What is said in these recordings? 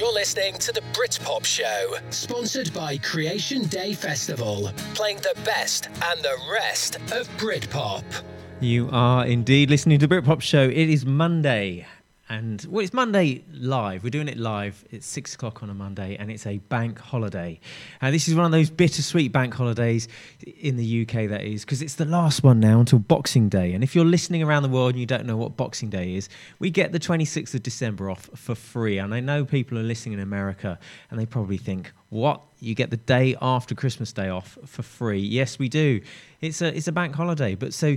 You're listening to the Britpop Show, sponsored by Creation Day Festival, playing the best and the rest of Britpop. You are indeed listening to the Britpop Show. It is Monday, and well, it's Monday live. We're doing it live. It's six o'clock on a Monday, and it's a bank holiday. And this is one of those bittersweet bank holidays in the UK, that is, because it's the last one now until Boxing Day. And if you're listening around the world and you don't know what Boxing Day is, we get the 26th of December off for free. And I know people are listening in America, and they probably think, what? You get the day after Christmas Day off for free? Yes, we do. It's a it's a bank holiday, but so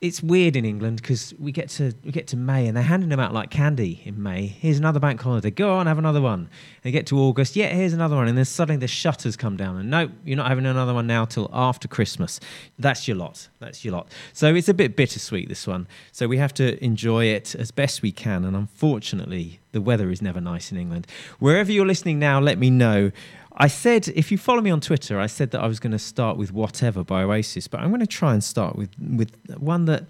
it's weird in England because we get to we get to May and they're handing them out like candy in May. Here's another bank holiday. Go on, have another one. They get to August. Yeah, here's another one, and then suddenly the shutters come down. And nope, you're not having another one now till after Christmas. That's your lot. That's your lot. So it's a bit bittersweet this one. So we have to enjoy it as best we can. And unfortunately, the weather is never nice in England. Wherever you're listening now, let me know. I said, if you follow me on Twitter, I said that I was going to start with Whatever by Oasis, but I'm going to try and start with, with one that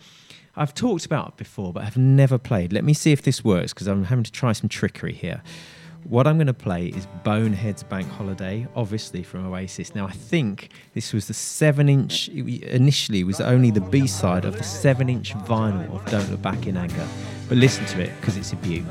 I've talked about before, but have never played. Let me see if this works because I'm having to try some trickery here. What I'm going to play is Bonehead's Bank Holiday, obviously from Oasis. Now, I think this was the 7 inch, initially, was only the B side of the 7 inch vinyl of Don't Look Back in Anger. But listen to it because it's a beaut.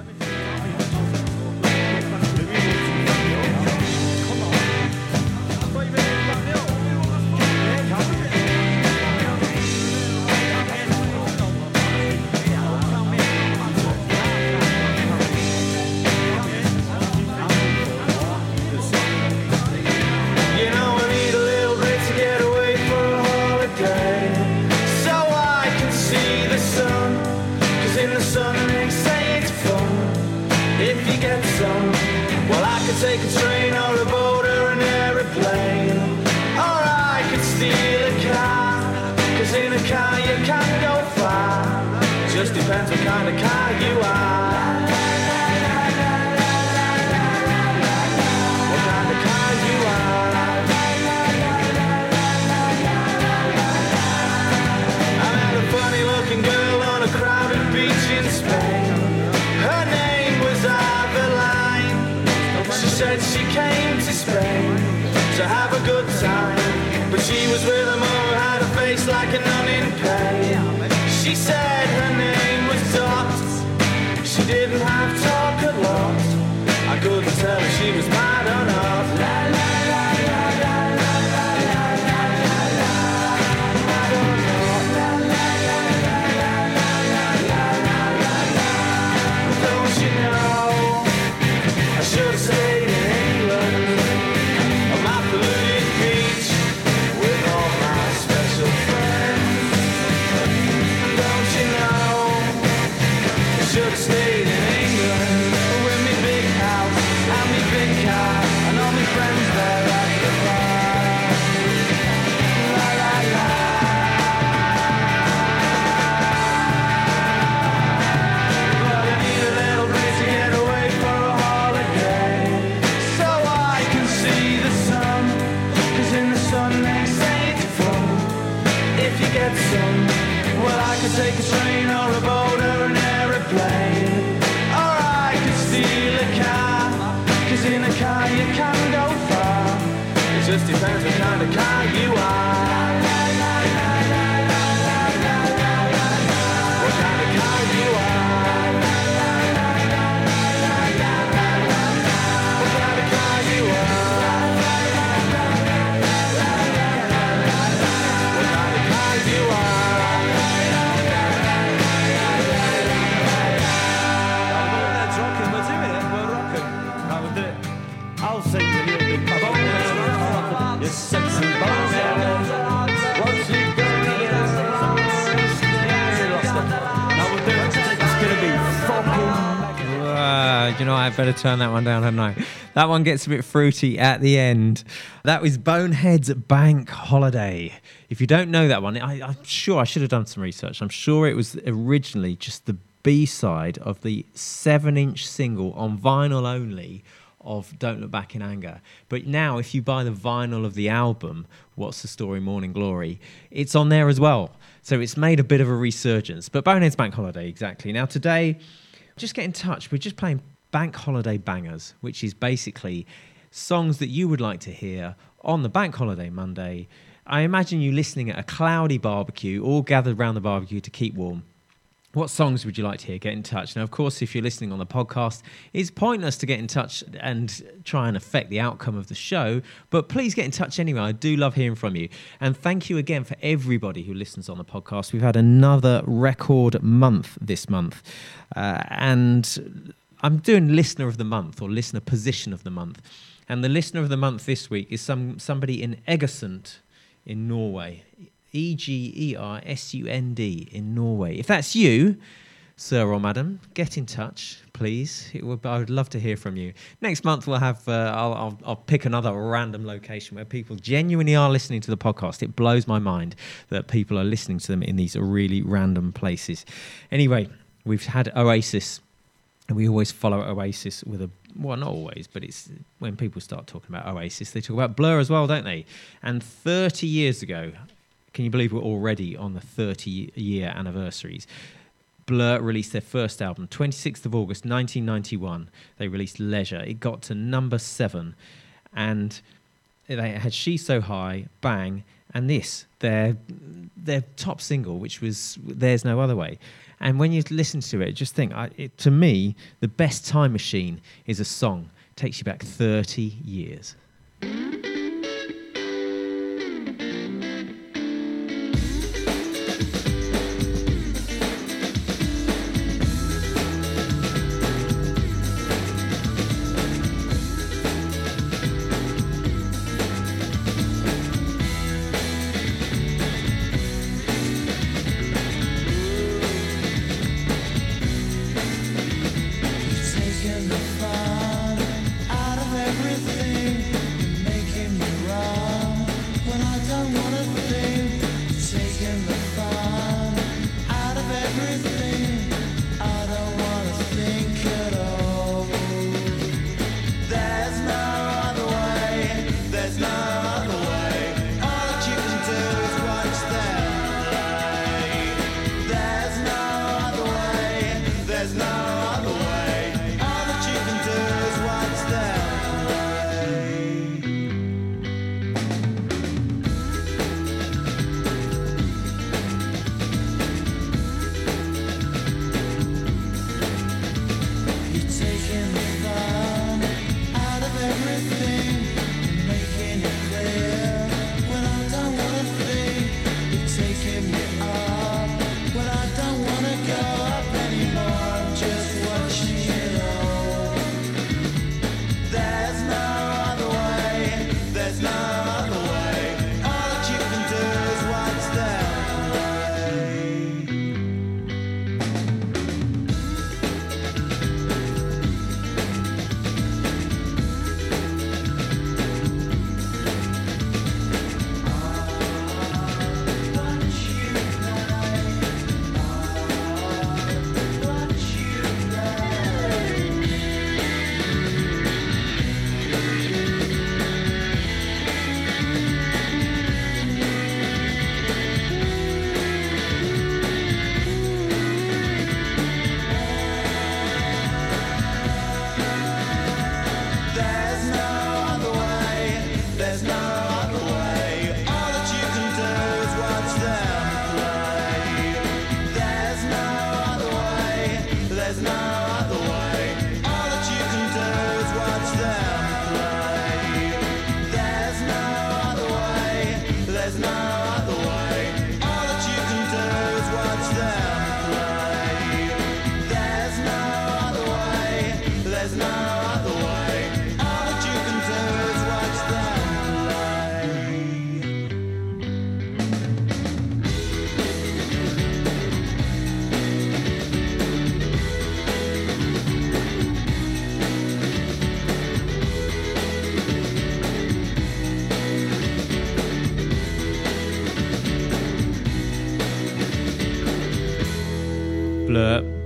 I better turn that one down, hadn't I? That one gets a bit fruity at the end. That was Bonehead's Bank Holiday. If you don't know that one, I, I'm sure I should have done some research. I'm sure it was originally just the B side of the seven inch single on vinyl only of Don't Look Back in Anger. But now, if you buy the vinyl of the album, What's the Story, Morning Glory, it's on there as well. So it's made a bit of a resurgence. But Bonehead's Bank Holiday, exactly. Now, today, just get in touch. We're just playing Bank Holiday Bangers, which is basically songs that you would like to hear on the Bank Holiday Monday. I imagine you listening at a cloudy barbecue, all gathered around the barbecue to keep warm. What songs would you like to hear? Get in touch. Now, of course, if you're listening on the podcast, it's pointless to get in touch and try and affect the outcome of the show, but please get in touch anyway. I do love hearing from you. And thank you again for everybody who listens on the podcast. We've had another record month this month. Uh, and I'm doing listener of the month or listener position of the month. And the listener of the month this week is some somebody in Egersund in Norway. E G E R S U N D in Norway. If that's you, sir or madam, get in touch, please. Would, I would love to hear from you. Next month we'll have. Uh, I'll, I'll, I'll pick another random location where people genuinely are listening to the podcast. It blows my mind that people are listening to them in these really random places. Anyway, we've had Oasis. We always follow Oasis with a well, not always, but it's when people start talking about Oasis, they talk about Blur as well, don't they? And 30 years ago, can you believe we're already on the 30 year anniversaries? Blur released their first album, 26th of August 1991. They released Leisure. It got to number seven, and they had She's So High, Bang, and this, their their top single, which was There's No Other Way. And when you listen to it, just think, I, it, to me, the best time machine is a song. It takes you back 30 years.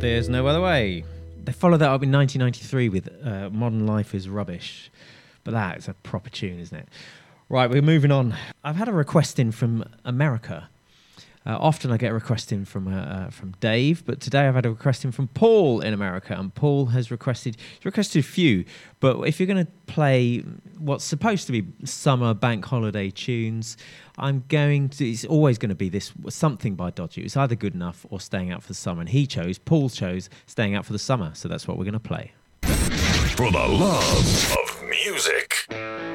There's No Other Way. They followed that up in 1993 with uh, Modern Life is Rubbish. But that is a proper tune, isn't it? Right, we're moving on. I've had a request in from America. Uh, often I get a request in from uh, uh, from Dave, but today I've had a request in from Paul in America, and Paul has requested requested a few. But if you're going to play what's supposed to be summer bank holiday tunes, I'm going to. It's always going to be this something by Dodgy. It's either good enough or staying out for the summer. And he chose Paul chose staying out for the summer, so that's what we're going to play. For the love of music.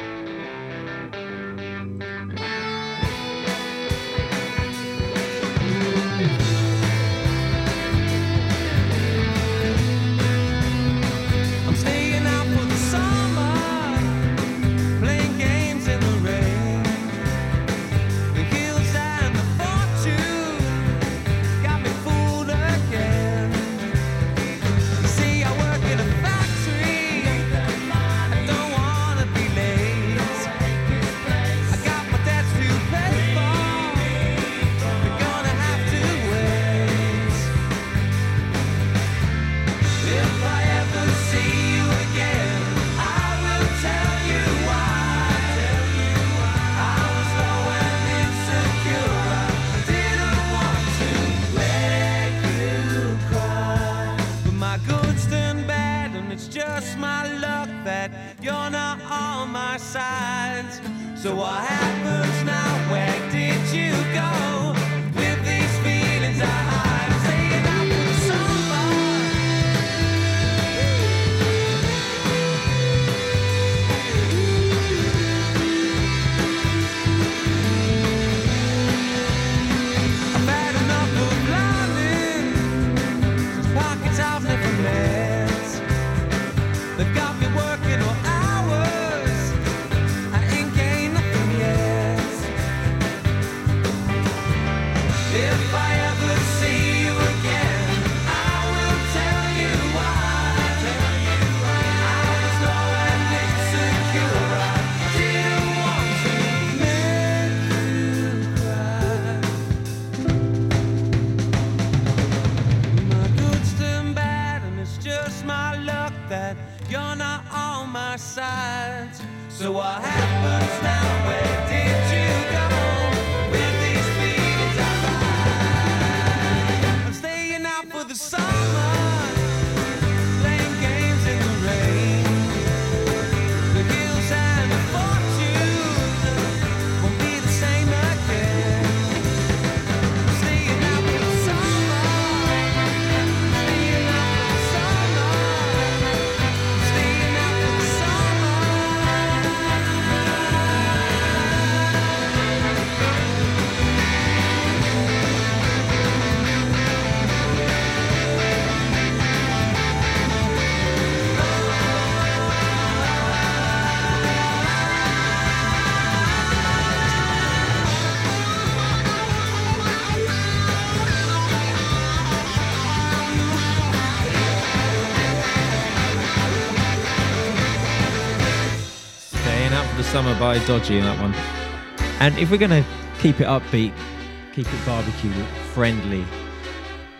That you're not on my side. So what happens now? Where did you go Summer by Dodgy in that one. And if we're going to keep it upbeat, keep it barbecue friendly,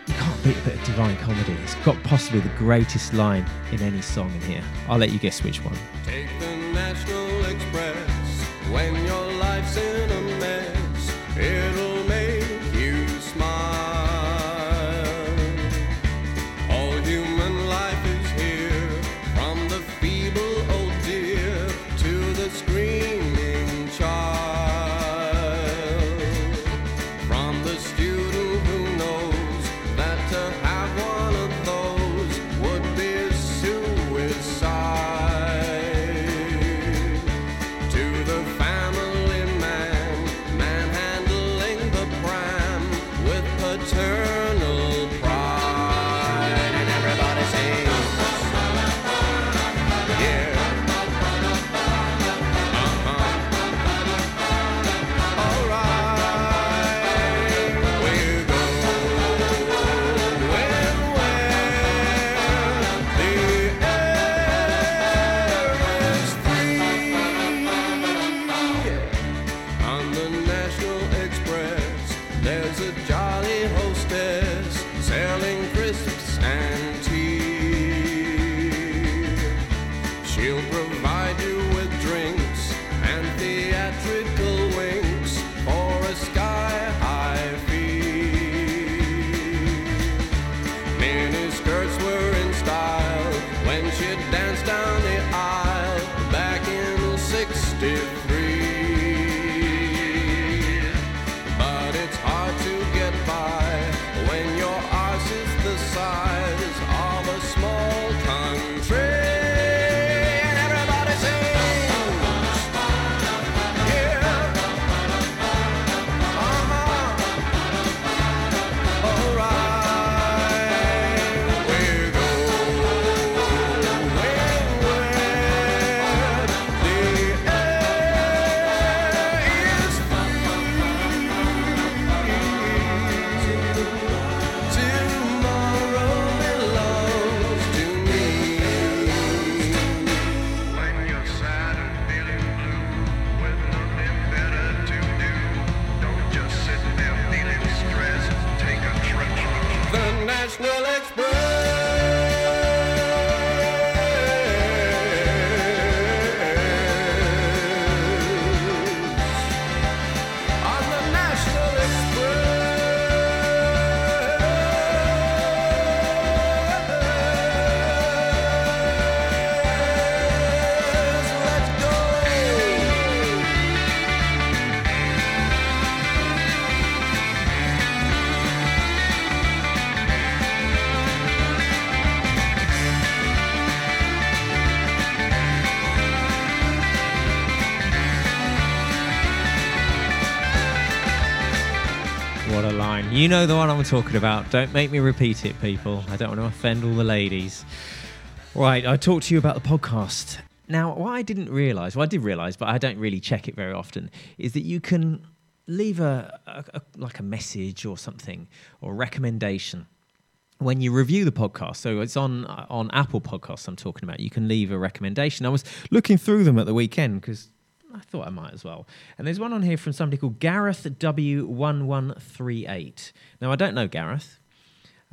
you can't beat a bit of divine comedy. It's got possibly the greatest line in any song in here. I'll let you guess which one. Know the one I'm talking about. Don't make me repeat it, people. I don't want to offend all the ladies. Right, I talked to you about the podcast. Now, what I didn't realise, well, I did realise, but I don't really check it very often, is that you can leave a, a, a like a message or something or recommendation when you review the podcast so it's on on apple podcasts i'm talking about you can leave a recommendation i was looking through them at the weekend because i thought i might as well and there's one on here from somebody called gareth w1138 now i don't know gareth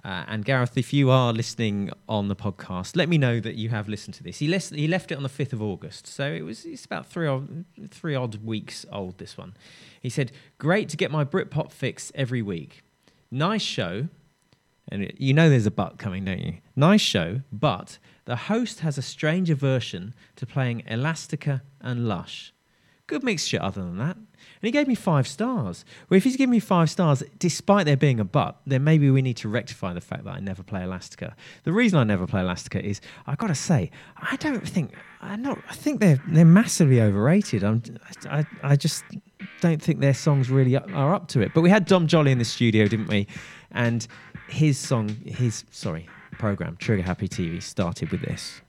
uh, and Gareth, if you are listening on the podcast, let me know that you have listened to this. He, left he left it on the 5th of August, so it was it's about three odd, three odd weeks old, this one. He said, Great to get my Britpop fix every week. Nice show. And it- you know there's a but coming, don't you? Nice show, but the host has a strange aversion to playing Elastica and Lush. Good mixture, other than that. And he gave me five stars. Well, if he's giving me five stars, despite there being a but, then maybe we need to rectify the fact that I never play Elastica. The reason I never play Elastica is I've got to say, I don't think I not I think they're they're massively overrated. I'm I, I just don't think their songs really are up to it. But we had Dom Jolly in the studio, didn't we? And his song, his sorry, program Trigger Happy TV started with this.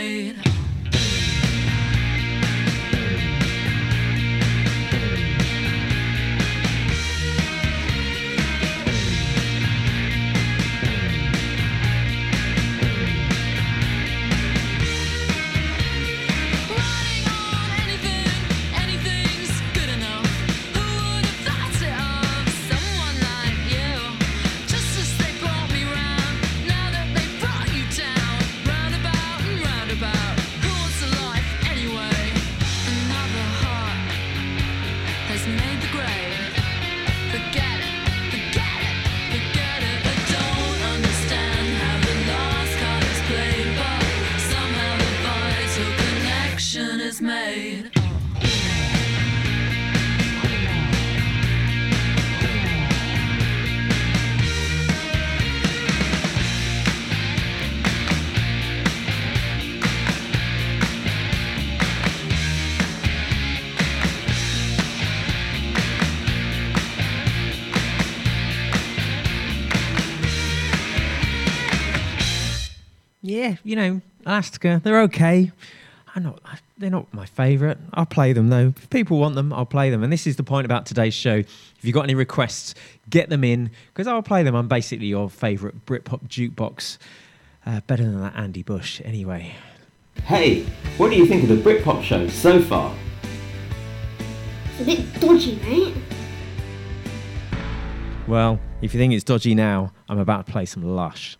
Is you know, Elastica, they're okay. I'm not, they're not my favourite. I'll play them though. If people want them, I'll play them. And this is the point about today's show. If you've got any requests, get them in because I'll play them. I'm basically your favourite Britpop jukebox. Uh, better than that Andy Bush, anyway. Hey, what do you think of the Britpop show so far? It's a bit dodgy, mate. Well, if you think it's dodgy now, I'm about to play some Lush.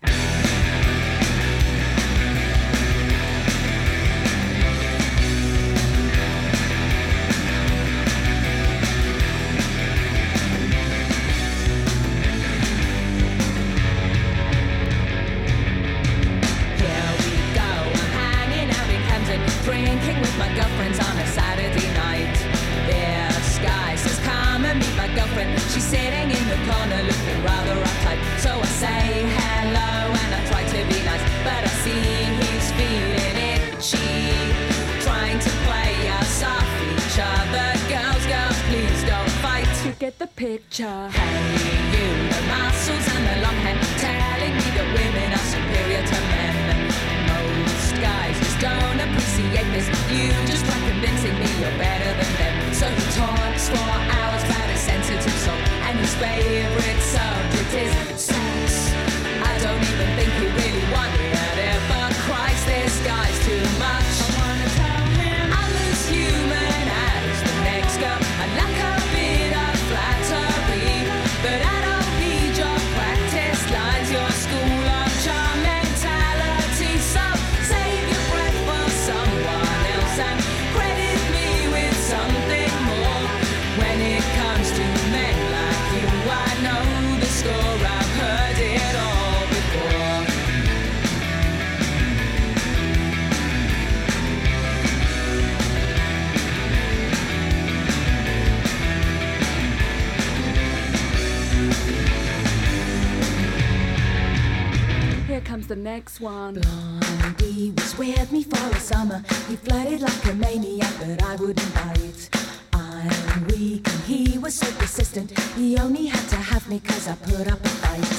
The next one. Blondie was with me for a summer. He flirted like a maniac, but I wouldn't bite. I'm weak and he was so persistent. He only had to have me cause I put up a fight.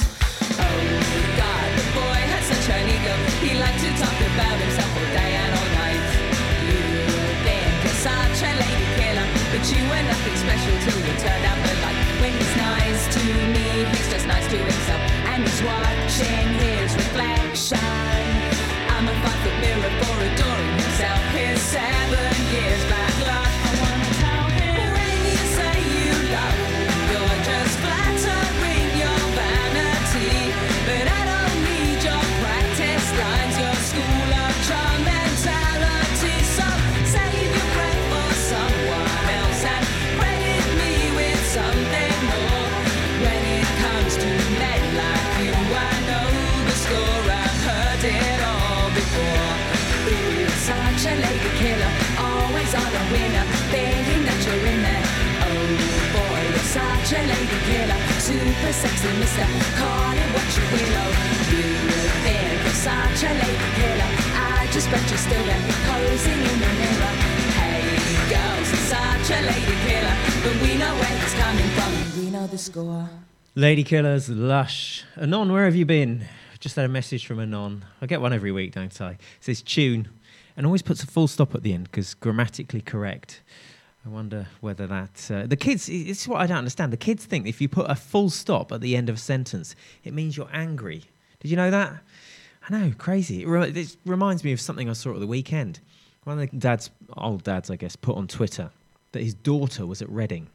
Oh God, the boy had such an ego. He liked to talk about himself all day and all night. You think you're such a lady killer, but you were nothing special till you turned out the light. When he's nice to me, he's just nice to himself, and he's watching his reflection. I'm a five foot mirror for adoring himself. His seven years back luck. Winner, thinking that you're in there. Oh boy, you're such a lady killer, super sexy mister, call it what you will. Oh, you think you're such a lady killer, I just bet you're still there, posing in the mirror. Hey girls, you're such a lady killer, but we know where it's coming from, we know the score. Lady Killers, Lush. Anon, where have you been? Just had a message from Anon. I get one every week, don't I? It says tune and always puts a full stop at the end because grammatically correct. I wonder whether that. Uh, the kids, it's what I don't understand. The kids think if you put a full stop at the end of a sentence, it means you're angry. Did you know that? I know, crazy. It, re- it reminds me of something I saw at the weekend. One of the dads, old dads, I guess, put on Twitter that his daughter was at Reading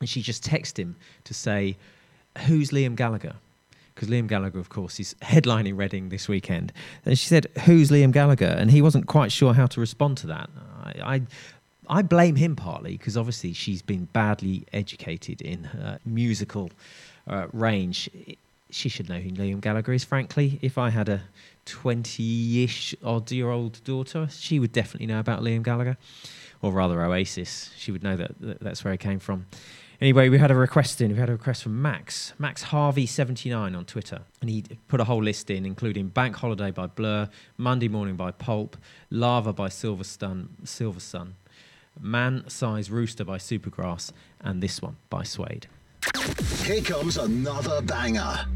and she just texted him to say, "Who's Liam Gallagher?" Because Liam Gallagher, of course, is headlining Reading this weekend. And she said, "Who's Liam Gallagher?" And he wasn't quite sure how to respond to that. I, I, I blame him partly because obviously she's been badly educated in her musical uh, range. She should know who Liam Gallagher is. Frankly, if I had a twenty-ish odd year old daughter, she would definitely know about Liam Gallagher or rather Oasis. She would know that, that that's where he came from. Anyway, we had a request in. We had a request from Max, Max Harvey79 on Twitter. And he put a whole list in, including Bank Holiday by Blur, Monday Morning by Pulp, Lava by Silver, Silver Sun, Man Size Rooster by Supergrass, and this one by Suede. Here comes another banger.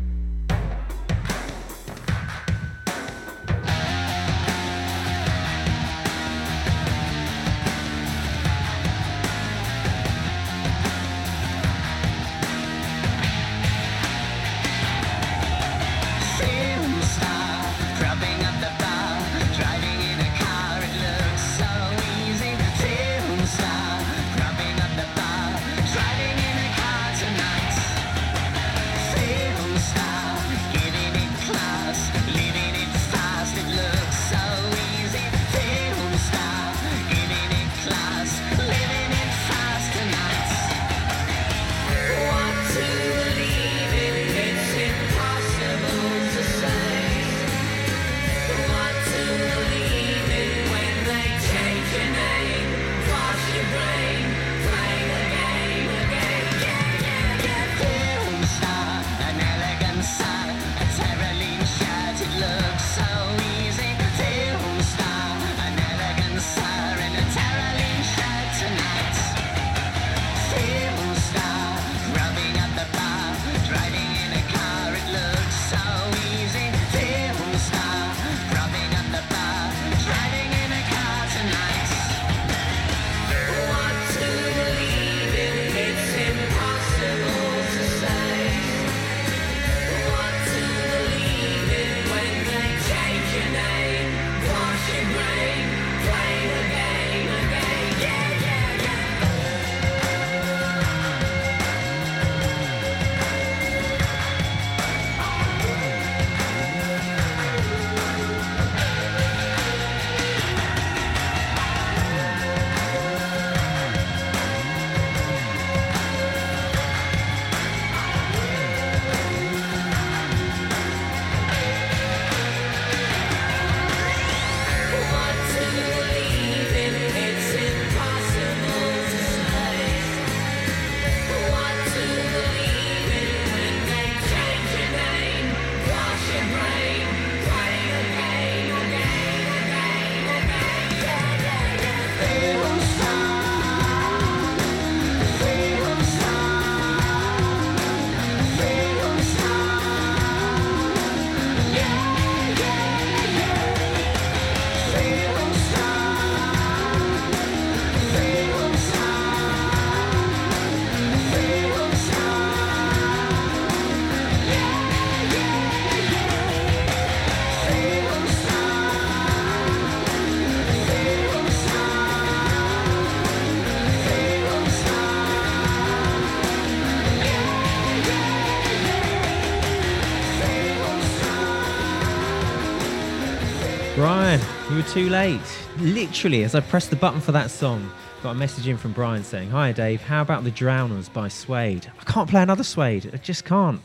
Brian, you were too late. Literally, as I pressed the button for that song, got a message in from Brian saying, Hi Dave, how about The Drowners by Suede? I can't play another Suede. I just can't.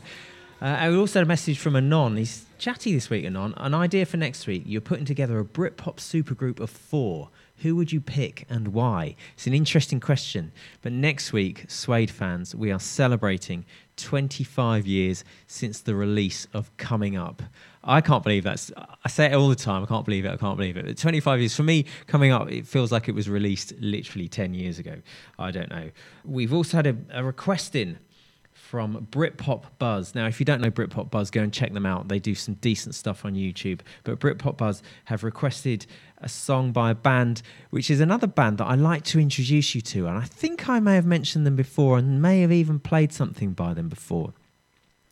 Uh, I also had a message from Anon. He's chatty this week, Anon. An idea for next week. You're putting together a Britpop supergroup of four. Who would you pick and why? It's an interesting question. But next week, Suede fans, we are celebrating 25 years since the release of Coming Up. I can't believe that's. I say it all the time. I can't believe it. I can't believe it. But 25 years for me, coming up, it feels like it was released literally 10 years ago. I don't know. We've also had a, a request in from Britpop Buzz. Now, if you don't know Britpop Buzz, go and check them out. They do some decent stuff on YouTube. But Britpop Buzz have requested a song by a band, which is another band that I like to introduce you to. And I think I may have mentioned them before and may have even played something by them before.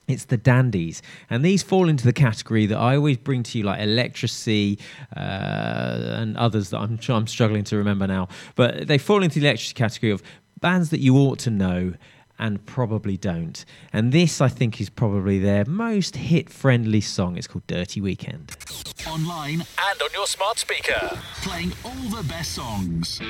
It's the Dandys, and these fall into the category that I always bring to you, like Electricity uh, and others that I'm, I'm struggling to remember now. But they fall into the Electricity category of bands that you ought to know and probably don't. And this, I think, is probably their most hit-friendly song. It's called "Dirty Weekend." Online and on your smart speaker. Playing all the best songs.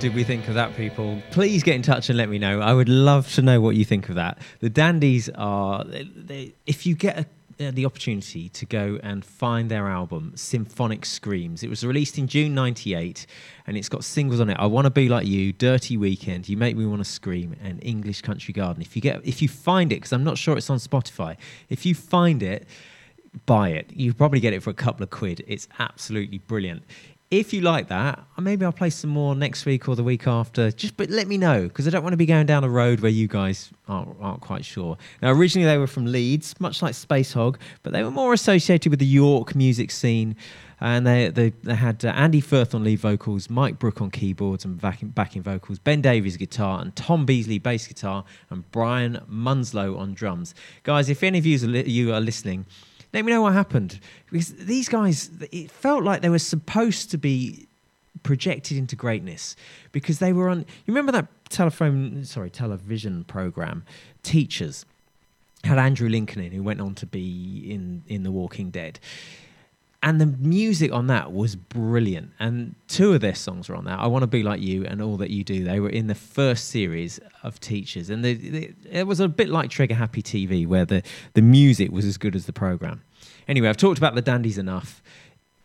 Did we think of that, people? Please get in touch and let me know. I would love to know what you think of that. The Dandys are, they, they, if you get a, uh, the opportunity to go and find their album, Symphonic Screams, it was released in June 98 and it's got singles on it. I Want to Be Like You, Dirty Weekend, You Make Me Want to Scream, and English Country Garden. If you, get, if you find it, because I'm not sure it's on Spotify, if you find it, buy it. You probably get it for a couple of quid. It's absolutely brilliant. If you like that, maybe I'll play some more next week or the week after. Just but let me know because I don't want to be going down a road where you guys aren't, aren't quite sure. Now, originally they were from Leeds, much like Spacehog, but they were more associated with the York music scene. And they, they, they had uh, Andy Firth on lead vocals, Mike Brook on keyboards and backing, backing vocals, Ben Davies guitar, and Tom Beasley bass guitar, and Brian Munslow on drums. Guys, if any of you are, li- you are listening, let me know what happened. Because these guys it felt like they were supposed to be projected into greatness because they were on you remember that telephone sorry television program teachers? Had andrew lincoln in who went on to be in in the walking dead. And the music on that was brilliant. And two of their songs were on that i want to be like you and all that you do. They were in the first series of teachers. And it was a bit like trigger happy tv where the, the music was as good as the program anyway i've talked about the Dandys enough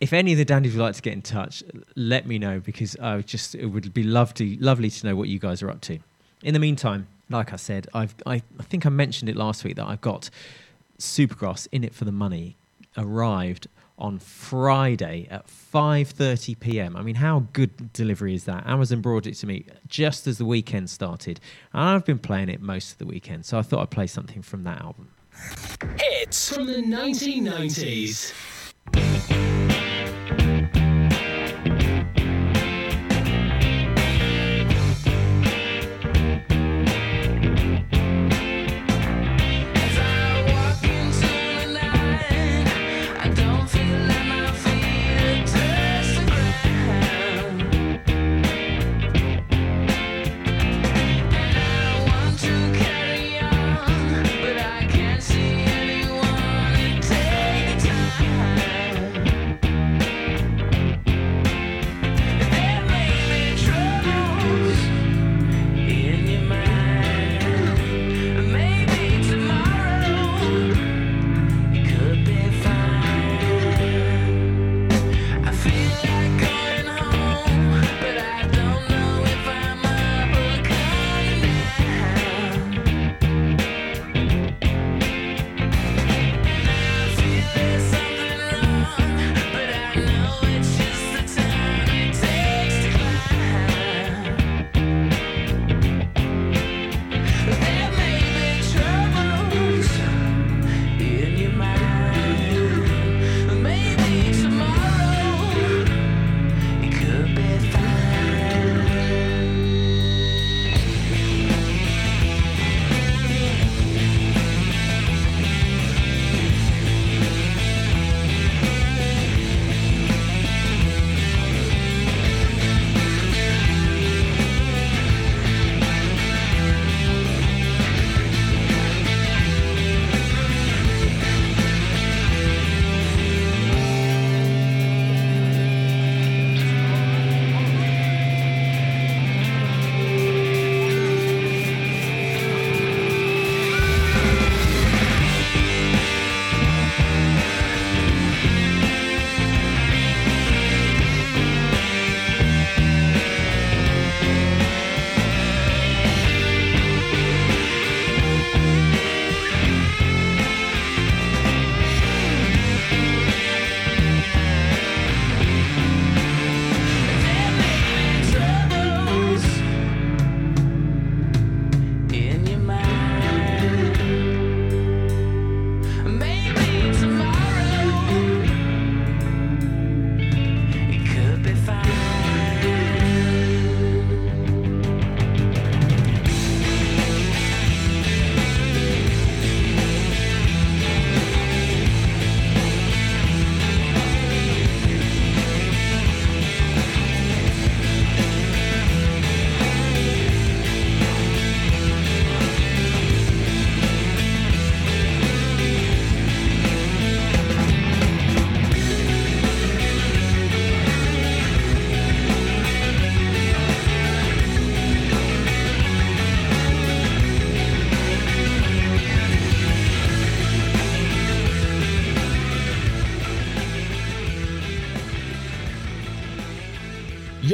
if any of the Dandys would like to get in touch let me know because i would just it would be lovely, lovely to know what you guys are up to in the meantime like i said I've, I, I think i mentioned it last week that i've got Supergrass in it for the money arrived on Friday at 5:30 p.m. I mean, how good delivery is that? Amazon brought it to me just as the weekend started, and I've been playing it most of the weekend, so I thought I'd play something from that album. Hits from the 1990s.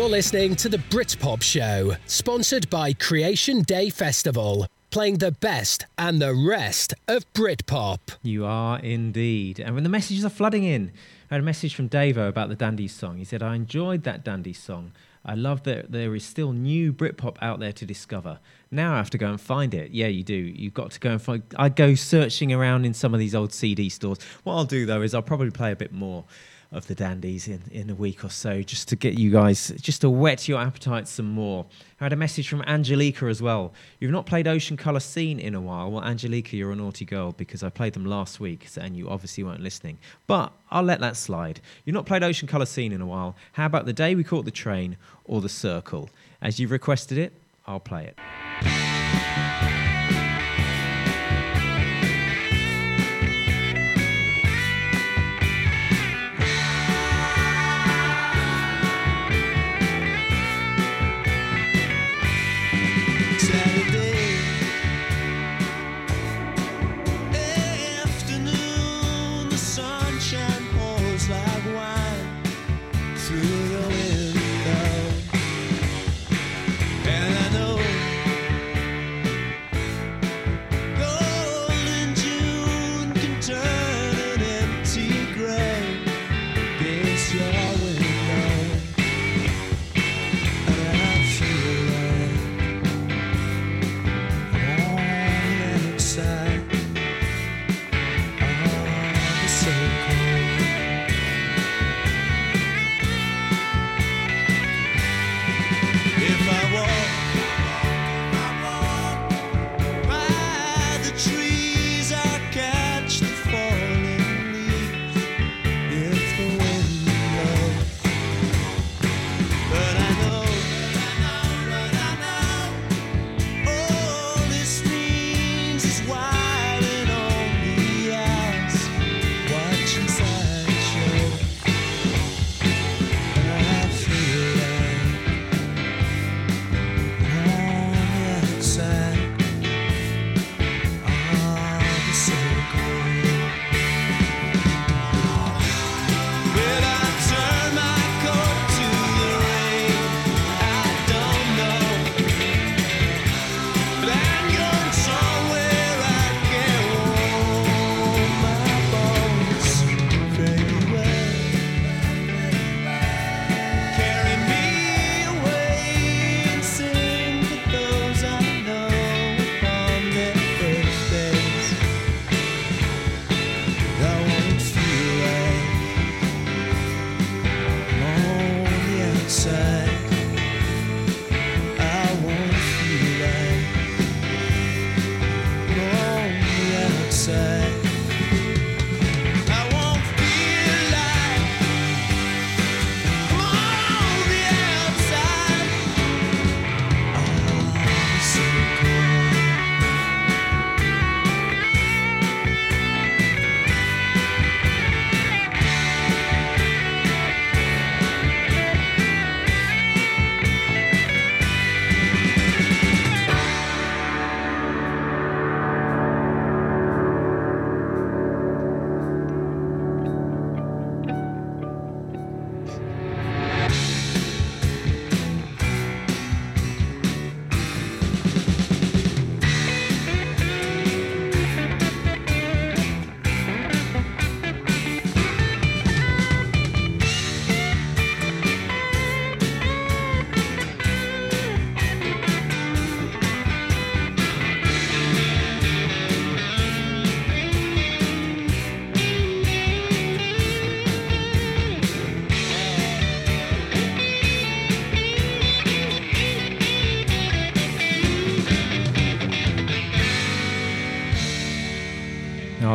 You're listening to the Britpop Show, sponsored by Creation Day Festival, playing the best and the rest of Britpop. You are indeed. And when the messages are flooding in, I had a message from Davo about the Dandys song. He said, I enjoyed that Dandys song. I love that there is still new Britpop out there to discover. Now I have to go and find it. Yeah, you do. You've got to go and find. I go searching around in some of these old CD stores. What I'll do though is I'll probably play a bit more of the Dandys in, in a week or so, just to get you guys, just to whet your appetite some more. I had a message from Angelica as well. You've not played Ocean Colour Scene in a while. Well, Angelica, you're a naughty girl because I played them last week and you obviously weren't listening. But I'll let that slide. You've not played Ocean Colour Scene in a while. How about The Day We Caught the Train or The Circle? As you've requested it, I'll play it.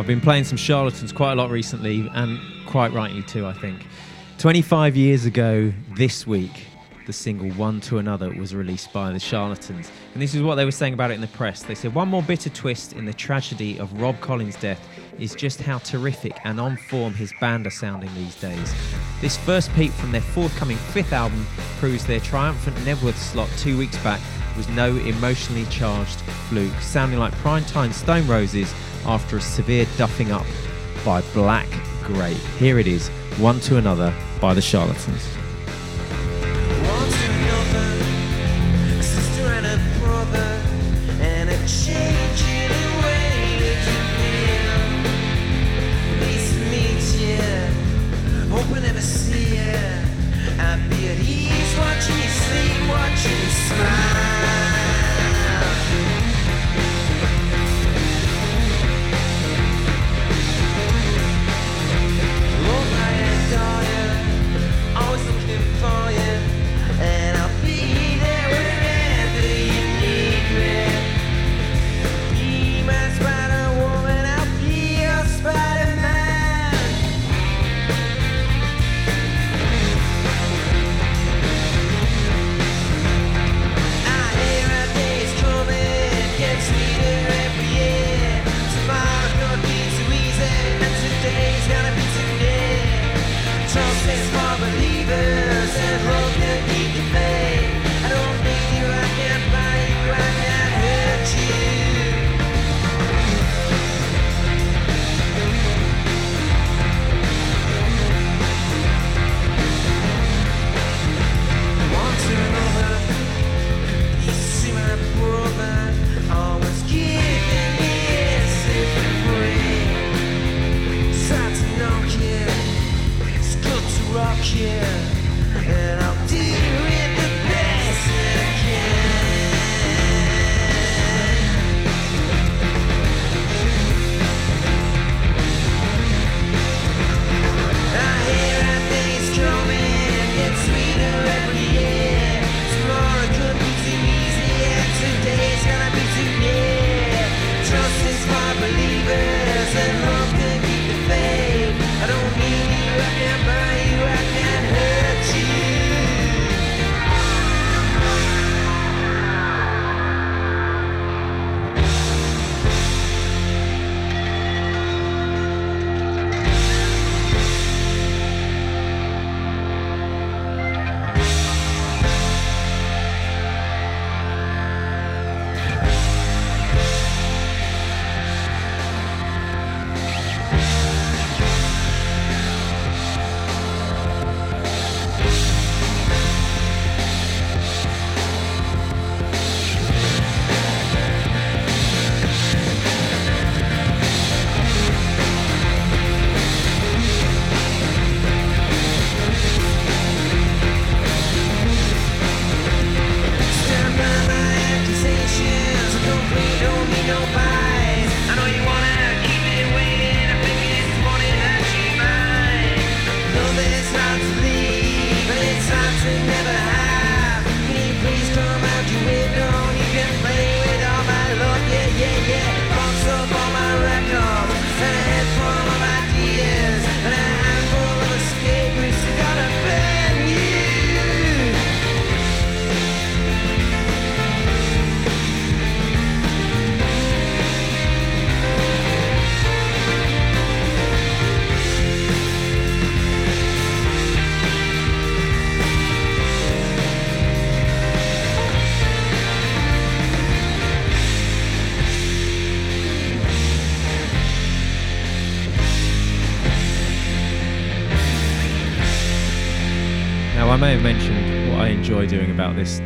I've been playing some charlatans quite a lot recently, and quite rightly too, I think. 25 years ago this week, the single One to Another was released by the Charlatans. And this is what they were saying about it in the press. They said, One more bitter twist in the tragedy of Rob Collins' death is just how terrific and on form his band are sounding these days. This first peep from their forthcoming fifth album proves their triumphant Knebworth slot two weeks back was no emotionally charged fluke, sounding like prime time Stone Roses after a severe duffing up by Black Grape. Here it is, One to Another by the Charlatans. May have mentioned what I enjoy doing about this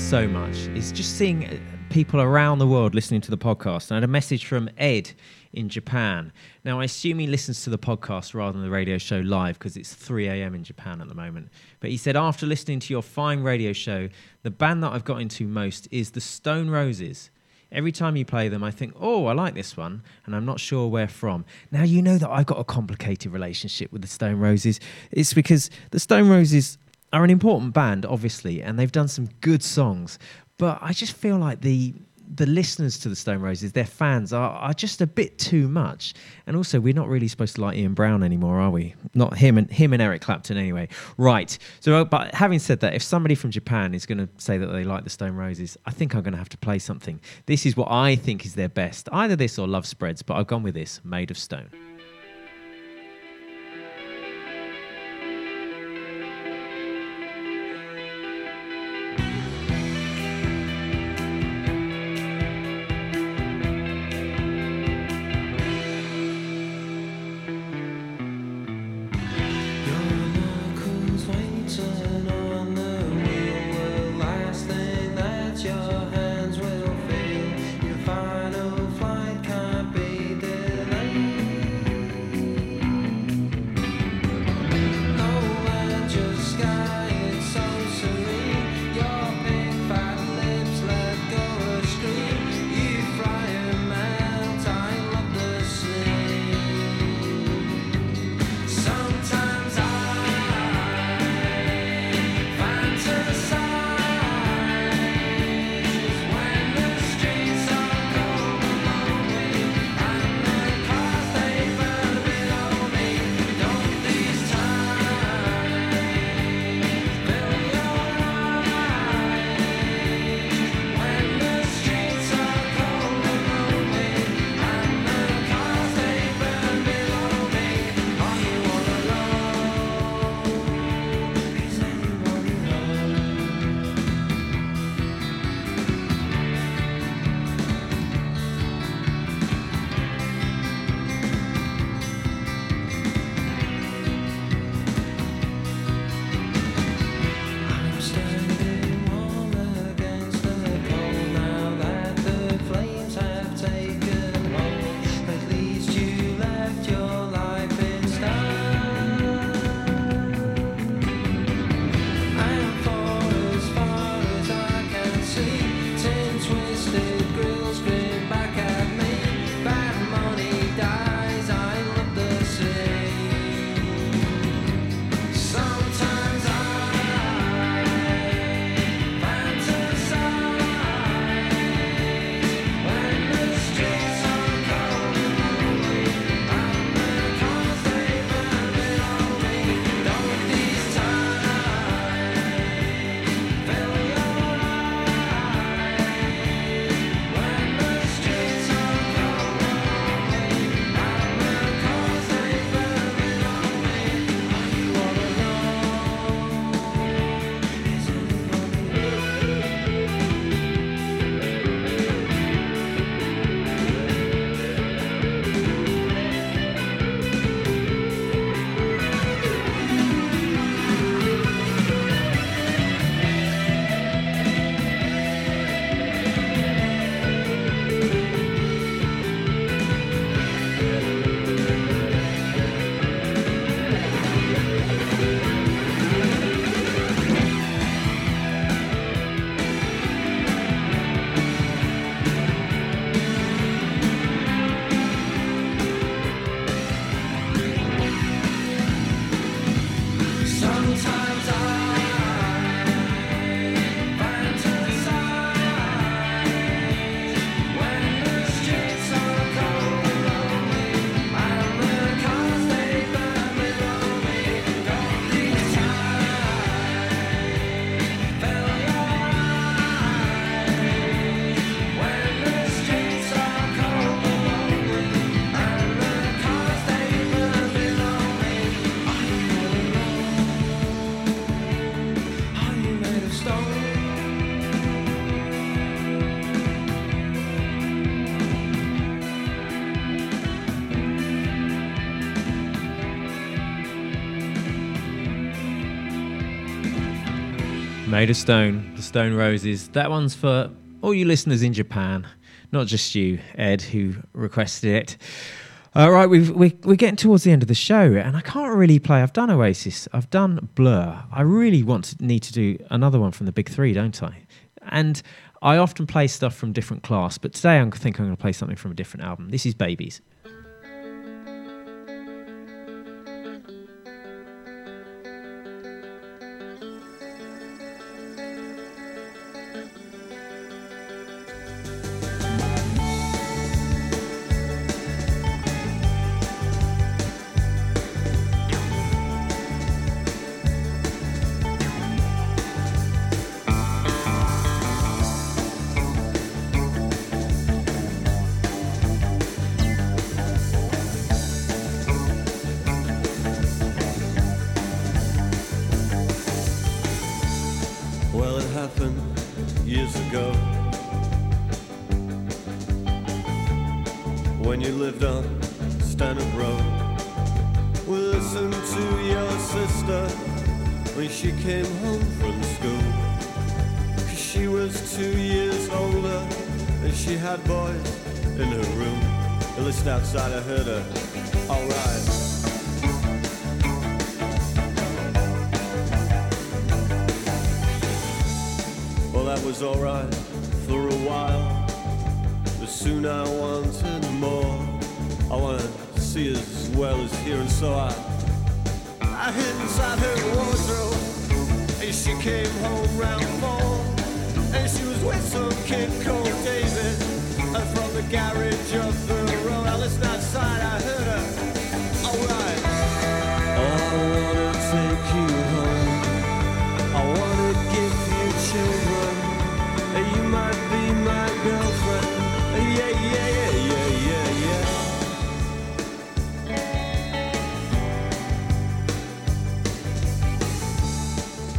so much is just seeing uh, people around the world listening to the podcast. And I had a message from Ed in Japan. Now, I assume he listens to the podcast rather than the radio show live because it's 3 a.m. in Japan at the moment. But he said, after listening to your fine radio show, the band that I've got into most is the Stone Roses. Every time you play them, I think, oh, I like this one, and I'm not sure where from. Now, you know that I've got a complicated relationship with the Stone Roses. It's because the Stone Roses are an important band, obviously, and they've done some good songs. But I just feel like the the listeners to the Stone Roses, their fans, are, are just a bit too much. And also, we're not really supposed to like Ian Brown anymore, are we? Not him and him and Eric Clapton, anyway. Right. So, uh, but having said that, if somebody from Japan is going to say that they like the Stone Roses, I think I'm going to have to play something. This is what I think is their best. Either this or Love Spreads, but I've gone with this, Made of Stone. Made of Stone, the Stone Roses. That one's for all you listeners in Japan, not just you, Ed, who requested it. All right, we've, we, we're getting towards the end of the show, and I can't really play. I've done Oasis, I've done Blur. I really want to need to do another one from the big three, don't I? And I often play stuff from different class, but today I think I'm going to play something from a different album. This is Babies.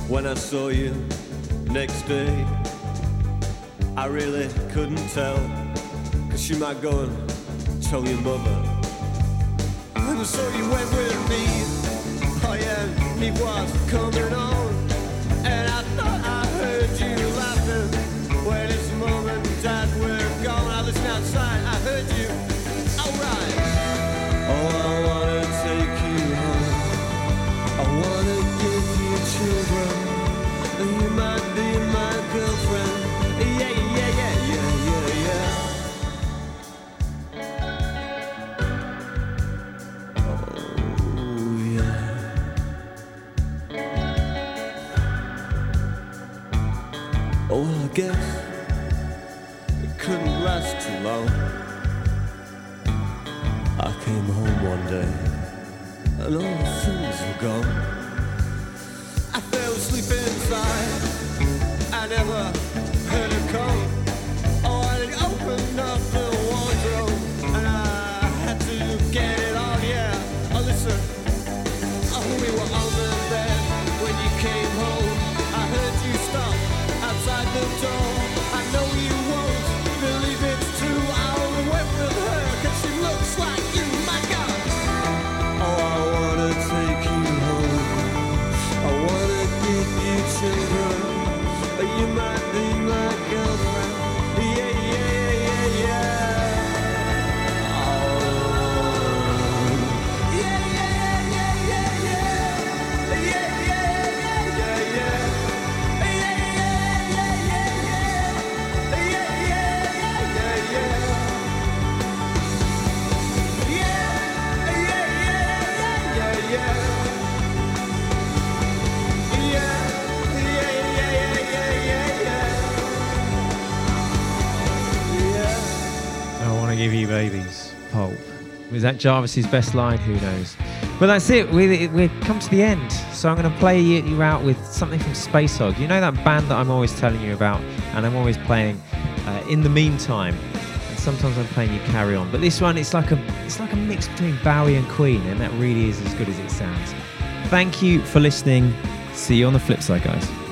When I saw you next day, I really couldn't tell. Cause you might go and tell your mother. And so you went with me. Oh yeah, me was coming on. And all the things Was that Jarvis's best line? Who knows? But that's it. We, we've come to the end. So I'm going to play you, you out with something from Spacehog. You know that band that I'm always telling you about, and I'm always playing uh, in the meantime. And sometimes I'm playing you Carry On. But this one, it's like a it's like a mix between Bowie and Queen, and that really is as good as it sounds. Thank you for listening. See you on the flip side, guys.